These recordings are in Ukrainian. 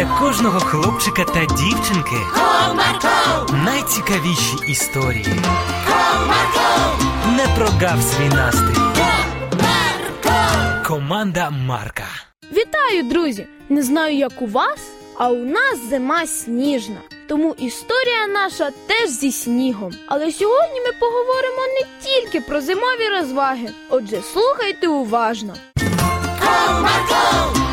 для кожного хлопчика та дівчинки Comarco, найцікавіші історії. Comarco, Не прогав свій настрій. Comarco. Команда Марка. Вітаю, друзі! Не знаю, як у вас, а у нас зима сніжна. Тому історія наша теж зі снігом. Але сьогодні ми поговоримо не тільки про зимові розваги. Отже, слухайте уважно. У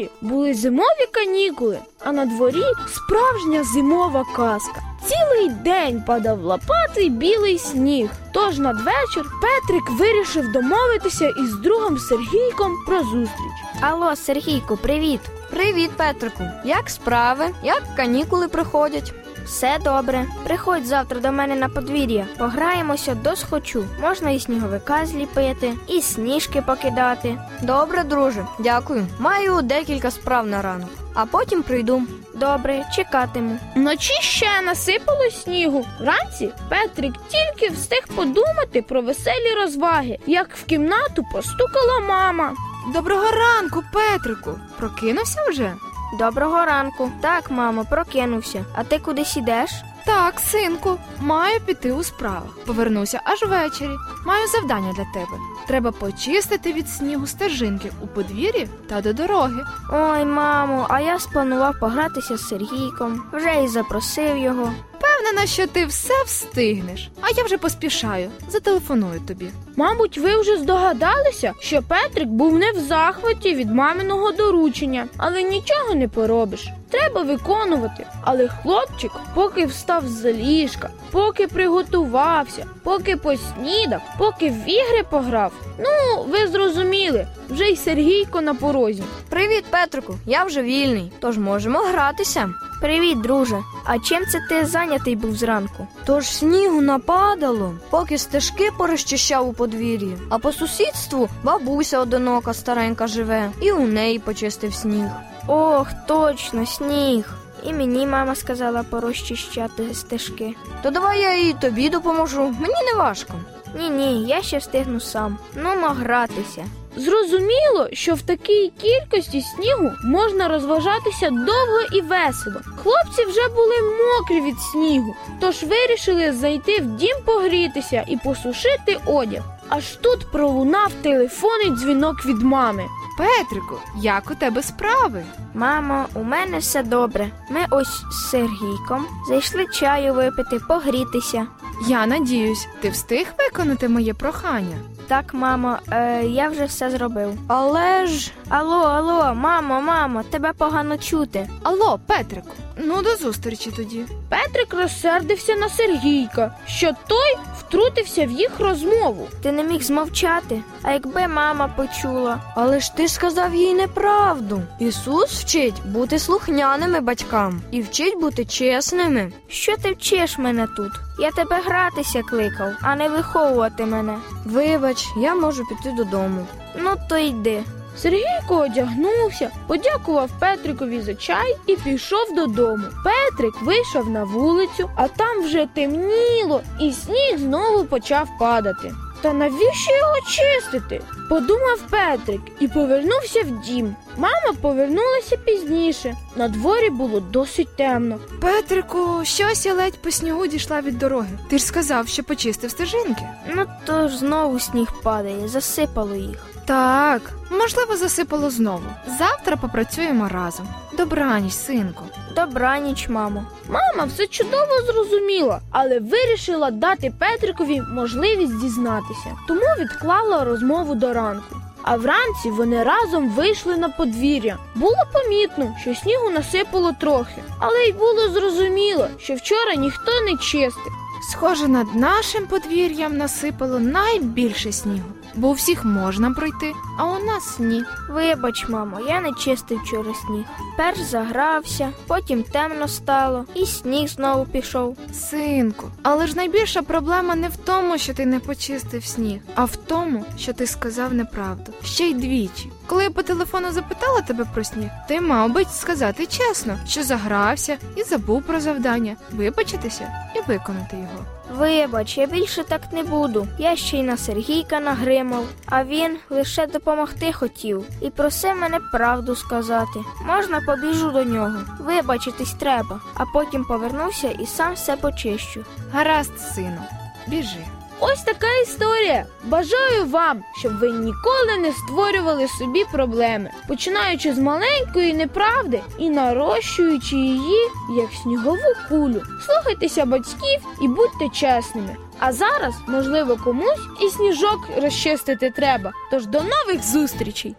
школі були зимові канікули, а на дворі справжня зимова казка. Цілий день падав лопатий білий сніг. Тож надвечір Петрик вирішив домовитися із другом Сергійком про зустріч. Алло, Сергійку, привіт. Привіт, Петрику. Як справи? Як канікули проходять? Все добре. Приходь завтра до мене на подвір'я. Пограємося до схочу. Можна і сніговика зліпити, і сніжки покидати. Добре, друже, дякую. Маю декілька справ на ранок, а потім прийду. Добре, чекатиму. Вночі ще насипало снігу. Вранці Петрик тільки встиг подумати про веселі розваги, як в кімнату постукала мама. Доброго ранку, Петрику. Прокинувся вже? Доброго ранку. Так, мамо, прокинувся. А ти кудись ідеш? Так, синку, маю піти у справах. Повернуся аж ввечері. Маю завдання для тебе. Треба почистити від снігу стежинки у подвір'ї та до дороги. Ой, мамо, а я спланував погратися з Сергійком. Вже і запросив його. Впевнена, що ти все встигнеш. А я вже поспішаю. Зателефоную тобі. Мабуть, ви вже здогадалися, що Петрик був не в захваті від маминого доручення, але нічого не поробиш. Треба виконувати. Але хлопчик, поки встав з ліжка, поки приготувався, поки поснідав, поки в ігри пограв. Ну, ви зрозуміли, вже й Сергійко на порозі. Привіт, Петрику. Я вже вільний, тож можемо гратися. Привіт, друже. А чим це ти зайнятий був зранку? Тож снігу нападало, поки стежки порозчищав у подвір'ї. А по сусідству бабуся одинока старенька живе, і у неї почистив сніг. Ох, точно, сніг. І мені мама сказала порозчищати стежки. То давай я і тобі допоможу. Мені не важко. Ні, ні, я ще встигну сам. Ну, гратися. Зрозуміло, що в такій кількості снігу можна розважатися довго і весело. Хлопці вже були мокрі від снігу, тож вирішили зайти в дім погрітися і посушити одяг. Аж тут пролунав телефонний дзвінок від мами. Петрику, як у тебе справи? Мамо, у мене все добре. Ми ось з Сергійком зайшли чаю випити, погрітися. Я надіюсь, ти встиг виконати моє прохання. Так, мамо, е, я вже все зробив. Але ж. Алло, алло, мамо, мамо, тебе погано чути. Алло, Петрику, ну до зустрічі тоді. Петрик розсердився на Сергійка, що той втрутився в їх розмову. Ти не міг змовчати. А якби мама почула. Але ж ти сказав їй неправду. Ісус вчить бути слухняними батькам і вчить бути чесними. Що ти вчиш мене тут? Я тебе гратися кликав, а не виховувати мене. Вибач, я можу піти додому. Ну, то йди. Сергійко одягнувся, подякував Петрикові за чай і пішов додому. Петрик вийшов на вулицю, а там вже темніло, і сніг знову почав падати. Та навіщо його чистити? Подумав Петрик і повернувся в дім. Мама повернулася пізніше. На дворі було досить темно. Петрику, щось я ледь по снігу дійшла від дороги. Ти ж сказав, що почистив стежинки. Ну то ж знову сніг падає, засипало їх. Так, можливо, засипало знову. Завтра попрацюємо разом. Добраніч, синку. Добраніч, мамо. Мама все чудово зрозуміла, але вирішила дати Петрикові можливість дізнатися, тому відклала розмову до ранку. А вранці вони разом вийшли на подвір'я. Було помітно, що снігу насипало трохи, але й було зрозуміло, що вчора ніхто не чистив. Схоже, над нашим подвір'ям насипало найбільше снігу, бо у всіх можна пройти, а у нас ні. Вибач, мамо, я не чистив через сніг. Перш загрався, потім темно стало, і сніг знову пішов. Синку, але ж найбільша проблема не в тому, що ти не почистив сніг, а в тому, що ти сказав неправду. Ще й двічі. Коли я по телефону запитала тебе про сніг, ти мав би сказати чесно, що загрався і забув про завдання, вибачитися і виконати його. Вибач, я більше так не буду. Я ще й на Сергійка нагримав, а він лише допомогти хотів і просив мене правду сказати. Можна побіжу до нього. Вибачитись треба, а потім повернуся і сам все почищу. Гаразд, сину, біжи. Ось така історія. Бажаю вам, щоб ви ніколи не створювали собі проблеми, починаючи з маленької неправди і нарощуючи її як снігову кулю. Слухайтеся батьків і будьте чесними. А зараз, можливо, комусь і сніжок розчистити треба. Тож до нових зустрічей!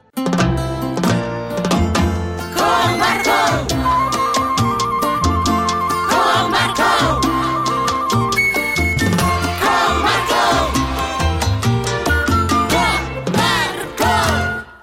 Комарко!